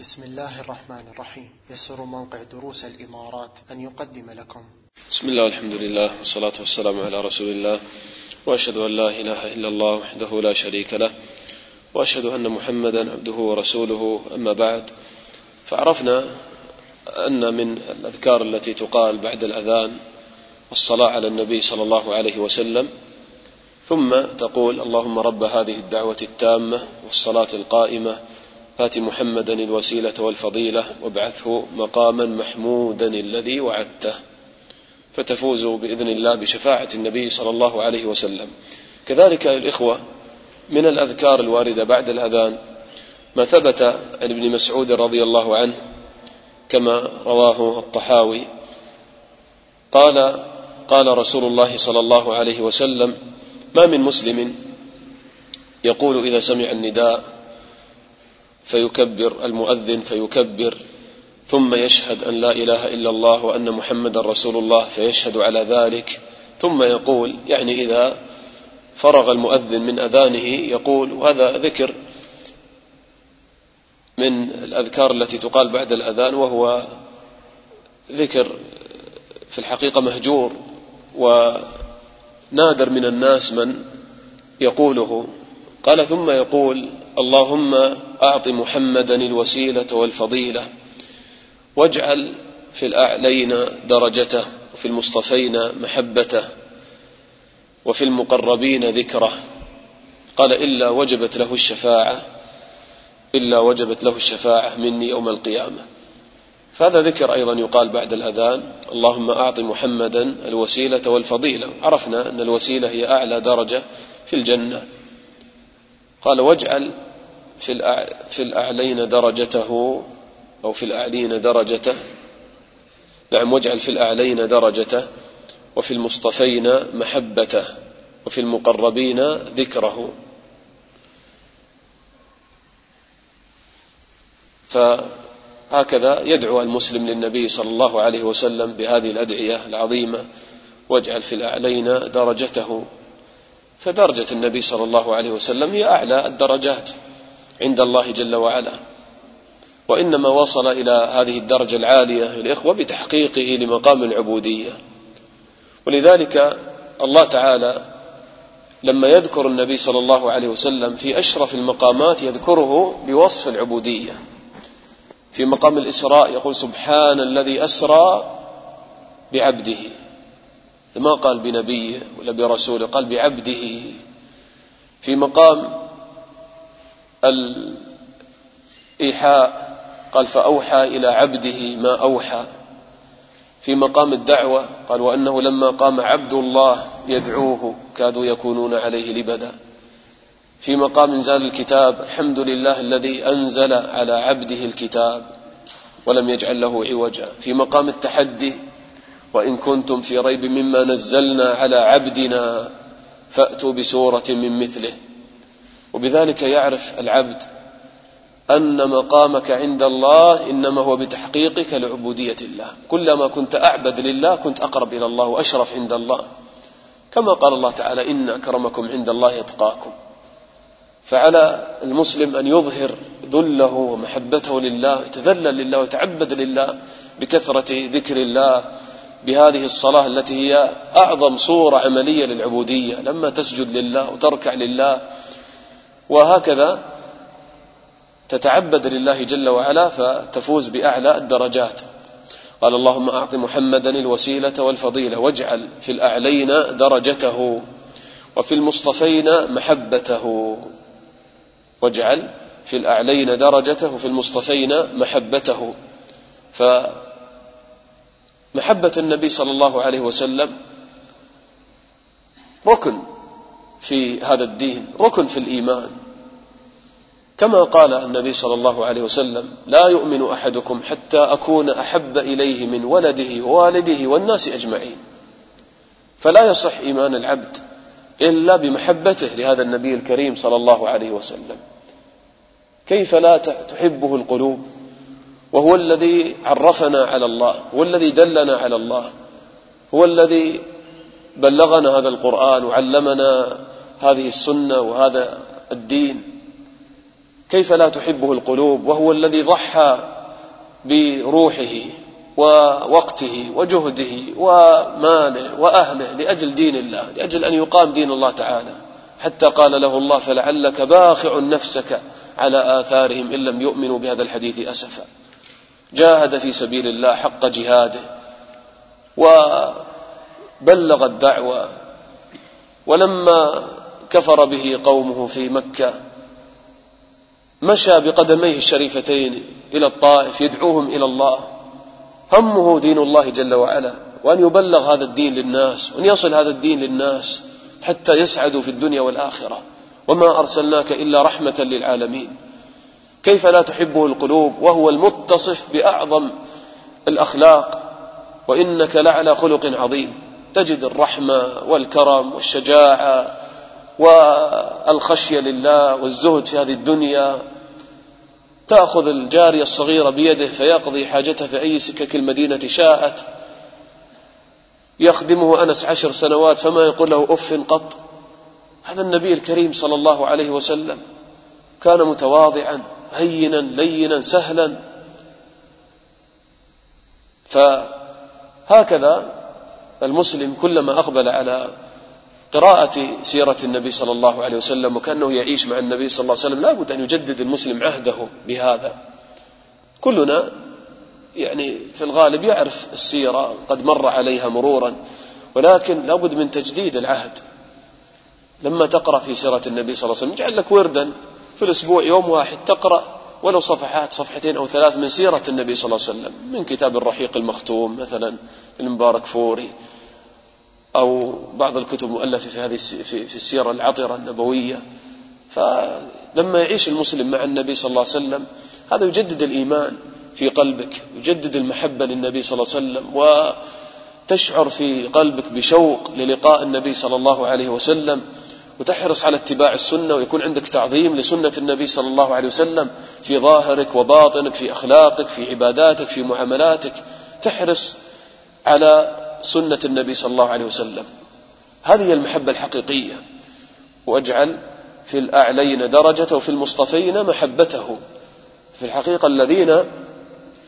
بسم الله الرحمن الرحيم. يسر موقع دروس الإمارات أن يقدم لكم. بسم الله والحمد لله والصلاة والسلام على رسول الله. وأشهد أن لا إله إلا الله وحده لا شريك له. وأشهد أن محمدا عبده ورسوله. أما بعد فعرفنا أن من الأذكار التي تقال بعد الأذان الصلاة على النبي صلى الله عليه وسلم. ثم تقول اللهم رب هذه الدعوة التامة والصلاة القائمة آت محمدا الوسيلة والفضيلة وابعثه مقاما محمودا الذي وعدته. فتفوز بإذن الله بشفاعة النبي صلى الله عليه وسلم. كذلك الإخوة من الأذكار الواردة بعد الأذان ما ثبت عن ابن مسعود رضي الله عنه كما رواه الطحاوي. قال قال رسول الله صلى الله عليه وسلم ما من مسلم يقول إذا سمع النداء فيكبر المؤذن فيكبر ثم يشهد أن لا إله إلا الله وأن محمدا رسول الله فيشهد على ذلك ثم يقول يعني إذا فرغ المؤذن من أذانه يقول وهذا ذكر من الأذكار التي تقال بعد الأذان وهو ذكر في الحقيقة مهجور ونادر من الناس من يقوله. قال ثم يقول اللهم اعط محمدا الوسيلة والفضيلة واجعل في الأعلين درجته وفي المصطفين محبته وفي المقربين ذكره. قال إلا وجبت له الشفاعة إلا وجبت له الشفاعة مني يوم القيامة. فهذا ذكر أيضا يقال بعد الأذان اللهم أعط محمدا الوسيلة والفضيلة. عرفنا أن الوسيلة هي أعلى درجة في الجنة. قال واجعل في في الأعلين درجته أو في الأعلين درجته. نعم واجعل في الأعلين درجته وفي المصطفين محبته وفي المقربين ذكره. فهكذا يدعو المسلم للنبي صلى الله عليه وسلم بهذه الأدعية العظيمة واجعل في الأعلين درجته. فدرجة النبي صلى الله عليه وسلم هي أعلى الدرجات. عند الله جل وعلا. وإنما وصل إلى هذه الدرجة العالية الإخوة بتحقيقه لمقام العبودية. ولذلك الله تعالى لما يذكر النبي صلى الله عليه وسلم في أشرف المقامات يذكره بوصف العبودية. في مقام الإسراء يقول سبحان الذي أسرى بعبده. ما قال بنبيه ولا برسوله قال بعبده. في مقام الإيحاء قال فأوحى إلى عبده ما أوحى. في مقام الدعوة قال وأنه لما قام عبد الله يدعوه كادوا يكونون عليه لبدا. في مقام إنزال الكتاب الحمد لله الذي أنزل على عبده الكتاب ولم يجعل له عوجا. في مقام التحدي وإن كنتم في ريب مما نزلنا على عبدنا فأتوا بسورة من مثله. وبذلك يعرف العبد أن مقامك عند الله إنما هو بتحقيقك لعبودية الله. كلما كنت أعبد لله كنت أقرب إلى الله وأشرف عند الله. كما قال الله تعالى إن أكرمكم عند الله يتقاكم فعلى المسلم أن يظهر ذله ومحبته لله يتذلل لله ويتعبد لله بكثرة ذكر الله بهذه الصلاة التي هي أعظم صورة عملية للعبودية. لما تسجد لله وتركع لله وهكذا تتعبد لله جل وعلا فتفوز بأعلى الدرجات. قال اللهم أعط محمدا الوسيلة والفضيلة واجعل في الأعلين درجته وفي المصطفين محبته. واجعل في الأعلين درجته وفي المصطفين محبته. فمحبة النبي صلى الله عليه وسلم ركن في هذا الدين ركن في الإيمان. كما قال النبي صلى الله عليه وسلم لا يؤمن أحدكم حتى أكون أحب إليه من ولده ووالده والناس أجمعين. فلا يصح إيمان العبد إلا بمحبته لهذا النبي الكريم صلى الله عليه وسلم. كيف لا تحبه القلوب؟ وهو الذي عرفنا على الله هو الذي دلنا على الله هو الذي بلغنا هذا القرآن وعلمنا هذه السنة وهذا الدين. كيف لا تحبه القلوب؟ وهو الذي ضحى بروحه ووقته وجهده وماله وأهله لأجل دين الله لأجل أن يقام دين الله تعالى. حتى قال له الله فلعلك باخع نفسك على آثارهم إن لم يؤمنوا بهذا الحديث أسفا. جاهد في سبيل الله حق جهاده وبلغ الدعوة ولما كفر به قومه في مكة مشى بقدميه الشريفتين إلى الطائف يدعوهم إلى الله. همه دين الله جل وعلا وأن يبلغ هذا الدين للناس وأن يصل هذا الدين للناس حتى يسعدوا في الدنيا والآخرة. وما أرسلناك إلا رحمة للعالمين. كيف لا تحبه القلوب؟ وهو المتصف بأعظم الأخلاق. وإنك لعلى خلق عظيم. تجد الرحمة والكرم والشجاعة والخشية لله والزهد في هذه الدنيا تأخذ الجارية الصغيرة بيده فيقضي حاجته في أي سكك المدينة شاءت. يخدمه أنس عشر سنوات فما يقول له أف قط. هذا النبي الكريم صلى الله عليه وسلم كان متواضعا هينا لينا سهلا. فهكذا المسلم كلما أقبل على قراءة سيرة النبي صلى الله عليه وسلم وكأنه يعيش مع النبي صلى الله عليه وسلم لا بد أن يجدد المسلم عهده بهذا. كلنا يعني في الغالب يعرف السيرة قد مر عليها مرورا ولكن لابد من تجديد العهد. لما تقرأ في سيرة النبي صلى الله عليه وسلم اجعل لك وردا في الأسبوع يوم واحد تقرأ ولو صفحات صفحتين أو ثلاث من سيرة النبي صلى الله عليه وسلم من كتاب الرحيق المختوم مثلا المبارك فوري أو بعض الكتب المؤلفة في هذه في السيرة العطرة النبوية. فلما يعيش المسلم مع النبي صلى الله عليه وسلم هذا يجدد الإيمان في قلبك يجدد المحبة للنبي صلى الله عليه وسلم وتشعر في قلبك بشوق للقاء النبي صلى الله عليه وسلم وتحرص على اتباع السنة ويكون عندك تعظيم لسنة النبي صلى الله عليه وسلم في ظاهرك وباطنك في أخلاقك في عباداتك في معاملاتك. تحرص على سنة النبي صلى الله عليه وسلم. هذه هي المحبة الحقيقية. وأجعل في الأعلين درجة وفي المصطفين محبته. في الحقيقة الذين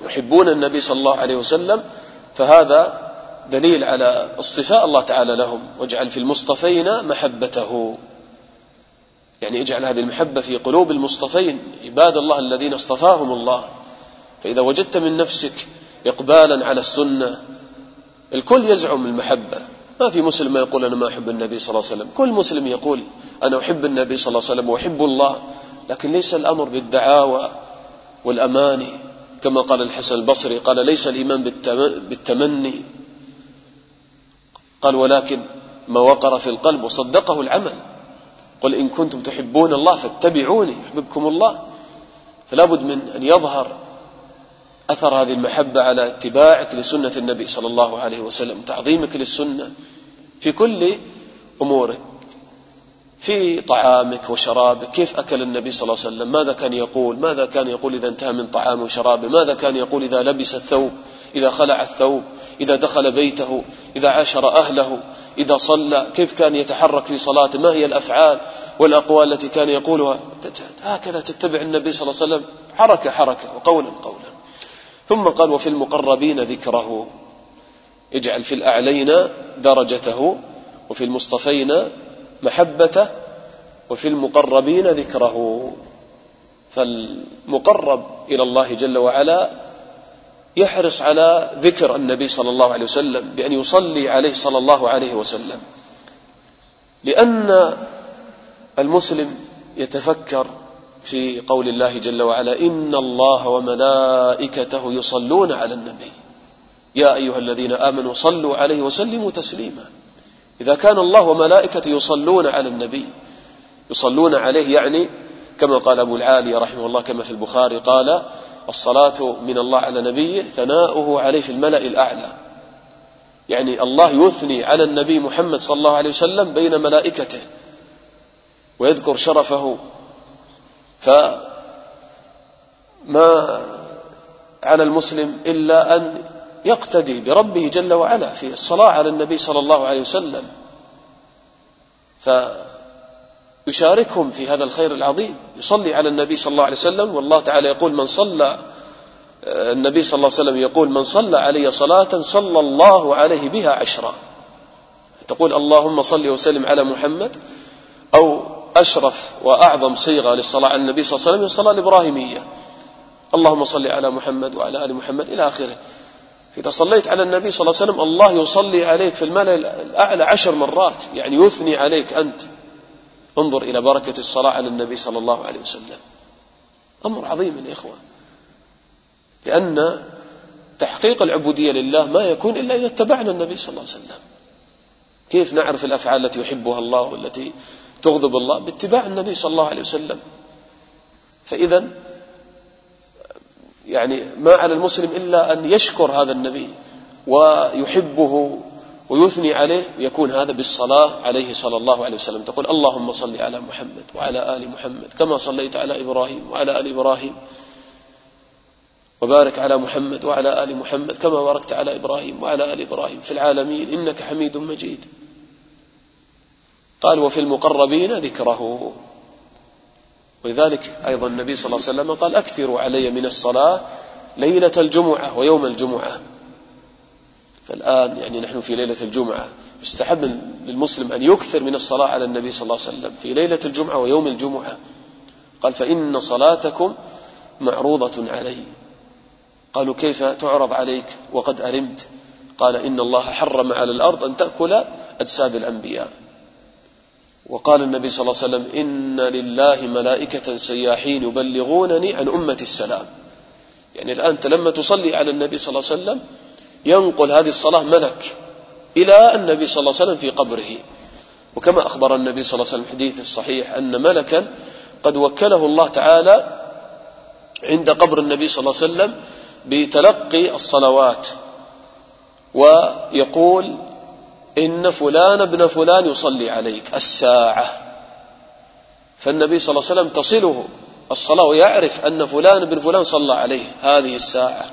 يحبون النبي صلى الله عليه وسلم فهذا دليل على اصطفاء الله تعالى لهم. واجعل في المصطفين محبته. يعني اجعل هذه المحبة في قلوب المصطفين عباد الله الذين اصطفاهم الله. فإذا وجدت من نفسك إقبالا على السنة الكل يزعم المحبة. ما في مسلم ما يقول أنا ما أحب النبي صلى الله عليه وسلم. كل مسلم يقول أنا أحب النبي صلى الله عليه وسلم وأحب الله. لكن ليس الأمر بالدعاوى والأماني. كما قال الحسن البصري قال ليس الإيمان بالتمني. قال ولكن ما وقر في القلب وصدقه العمل. قل إن كنتم تحبون الله فاتبعوني يحببكم الله. فلا بد من أن يظهر أثر هذه المحبة على اتباعك لسنة النبي صلى الله عليه وسلم تعظيمك للسنة في كل أمورك في طعامك وشرابك. كيف أكل النبي صلى الله عليه وسلم؟ ماذا كان يقول؟ ماذا كان يقول إذا انتهى من طعامه وشرابه؟ ماذا كان يقول إذا لبس الثوب؟ إذا خلع الثوب؟ إذا دخل بيته؟ إذا عاشر أهله؟ إذا صلى؟ كيف كان يتحرك في صلاته؟ ما هي الأفعال والأقوال التي كان يقولها؟ هكذا تتبع النبي صلى الله عليه وسلم. حركة حركة وقولا قولا. ثم قال وفي المقربين ذكره. اجعل في الأعلين درجته وفي المصطفين محبته وفي المقربين ذكره. فالمقرب إلى الله جل وعلا يحرص على ذكر النبي صلى الله عليه وسلم بأن يصلي عليه صلى الله عليه وسلم. لأن المسلم يتفكر في قول الله جل وعلا إن الله وملائكته يصلون على النبي. يا أيها الذين آمنوا صلوا عليه وسلموا تسليما. إذا كان الله وملائكته يصلون على النبي يصلون عليه يعني كما قال أبو العالي رحمه الله كما في البخاري قال الصلاة من الله على نبيه ثناؤه عليه في الملأ الأعلى. يعني الله يثني على النبي محمد صلى الله عليه وسلم بين ملائكته ويذكر شرفه فما على المسلم إلا أن يقتدي بربه جل وعلا في الصلاة على النبي صلى الله عليه وسلم. يشاركهم في هذا الخير العظيم. يصلي على النبي صلى الله عليه وسلم والله تعالى يقول من صلى النبي صلى الله عليه وسلم يقول من صلى علي صلاة صلى الله عليه بها عشرا. تقول اللهم صل وسلم على محمد أو أشرف وأعظم صيغة للصلاة على النبي صلى الله عليه وسلم الصلاة الإبراهيمية اللهم صل على محمد وعلى آل محمد إلى آخره. إذا صليت على النبي صلى الله عليه وسلم الله يصلي عليك في الملأ الأعلى عشر مرات يعني يثني عليك أنت. انظر إلى بركة الصلاة على النبي صلى الله عليه وسلم. أمر عظيم يا إخوة لأن تحقيق العبودية لله ما يكون إلا إذا اتبعنا النبي صلى الله عليه وسلم. كيف نعرف الأفعال التي يحبها الله والتي تغضب الله باتباع النبي صلى الله عليه وسلم. فإذا يعني ما على المسلم إلا أن يشكر هذا النبي ويحبه ويثني عليه يكون هذا بالصلاة عليه صلى الله عليه وسلم. تقول اللهم صل على محمد وعلى آل محمد كما صليت على إبراهيم وعلى آل إبراهيم وبارك على محمد وعلى آل محمد كما باركت على إبراهيم وعلى آل إبراهيم في العالمين. إنك حميد مجيد. قال وفي المقربين ذكره. ولذلك أيضا النبي صلى الله عليه وسلم قال أكثروا علي من الصلاة ليلة الجمعة ويوم الجمعة. فالآن يعني نحن في ليلة الجمعة. يستحب للمسلم أن يكثر من الصلاة على النبي صلى الله عليه وسلم في ليلة الجمعة ويوم الجمعة. قال فإن صلاتكم معروضة علي. قالوا كيف تعرض عليك؟ وقد أرمت. قال إن الله حرم على الأرض أن تأكل أجساد الأنبياء. وقال النبي صلى الله عليه وسلم إن لله ملائكة سياحين يبلغونني عن أمة السلام. يعني الآن أنت لما تصلي على النبي صلى الله عليه وسلم ينقل هذه الصلاة ملك إلى النبي صلى الله عليه وسلم في قبره. وكما أخبر النبي صلى الله عليه وسلم حديث الصحيح أن ملكا قد وكله الله تعالى عند قبر النبي صلى الله عليه وسلم بتلقي الصلوات. ويقول إن فلان ابن فلان يصلي عليك الساعة. فالنبي صلى الله عليه وسلم تصله الصلاة ويعرف أن فلان ابن فلان صلى عليه هذه الساعة.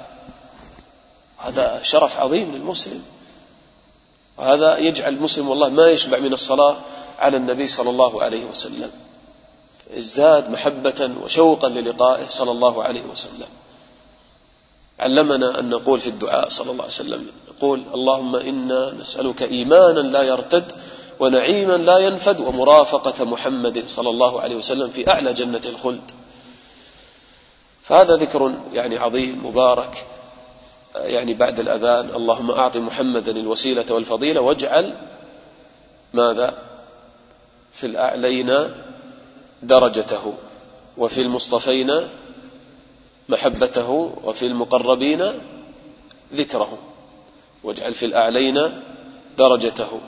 هذا شرف عظيم للمسلم. وهذا يجعل المسلم والله ما يشبع من الصلاة على النبي صلى الله عليه وسلم. ازداد محبة وشوقا للقائه صلى الله عليه وسلم. علمنا أن نقول في الدعاء صلى الله عليه وسلم نقول اللهم إنا نسألك إيمانا لا يرتد ونعيما لا ينفد ومرافقة محمد صلى الله عليه وسلم في أعلى جنة الخلد. فهذا ذكر يعني عظيم مبارك يعني بعد الأذان اللهم أعط محمدا الوسيلة والفضيلة واجعل ماذا؟ في الأعلين درجته وفي المصطفين محبته وفي المقربين ذكره. واجعل في الأعلين درجته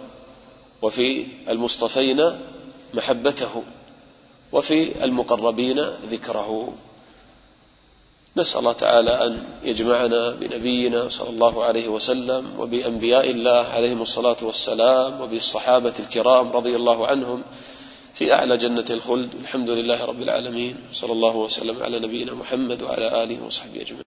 وفي المصطفين محبته وفي المقربين ذكره. نسأل الله تعالى أن يجمعنا بنبينا صلى الله عليه وسلم وبأنبياء الله عليهم الصلاة والسلام وبالصحابة الكرام رضي الله عنهم في أعلى جنة الخلد. الحمد لله رب العالمين. صلى الله وسلم على نبينا محمد وعلى آله وصحبه أجمعين.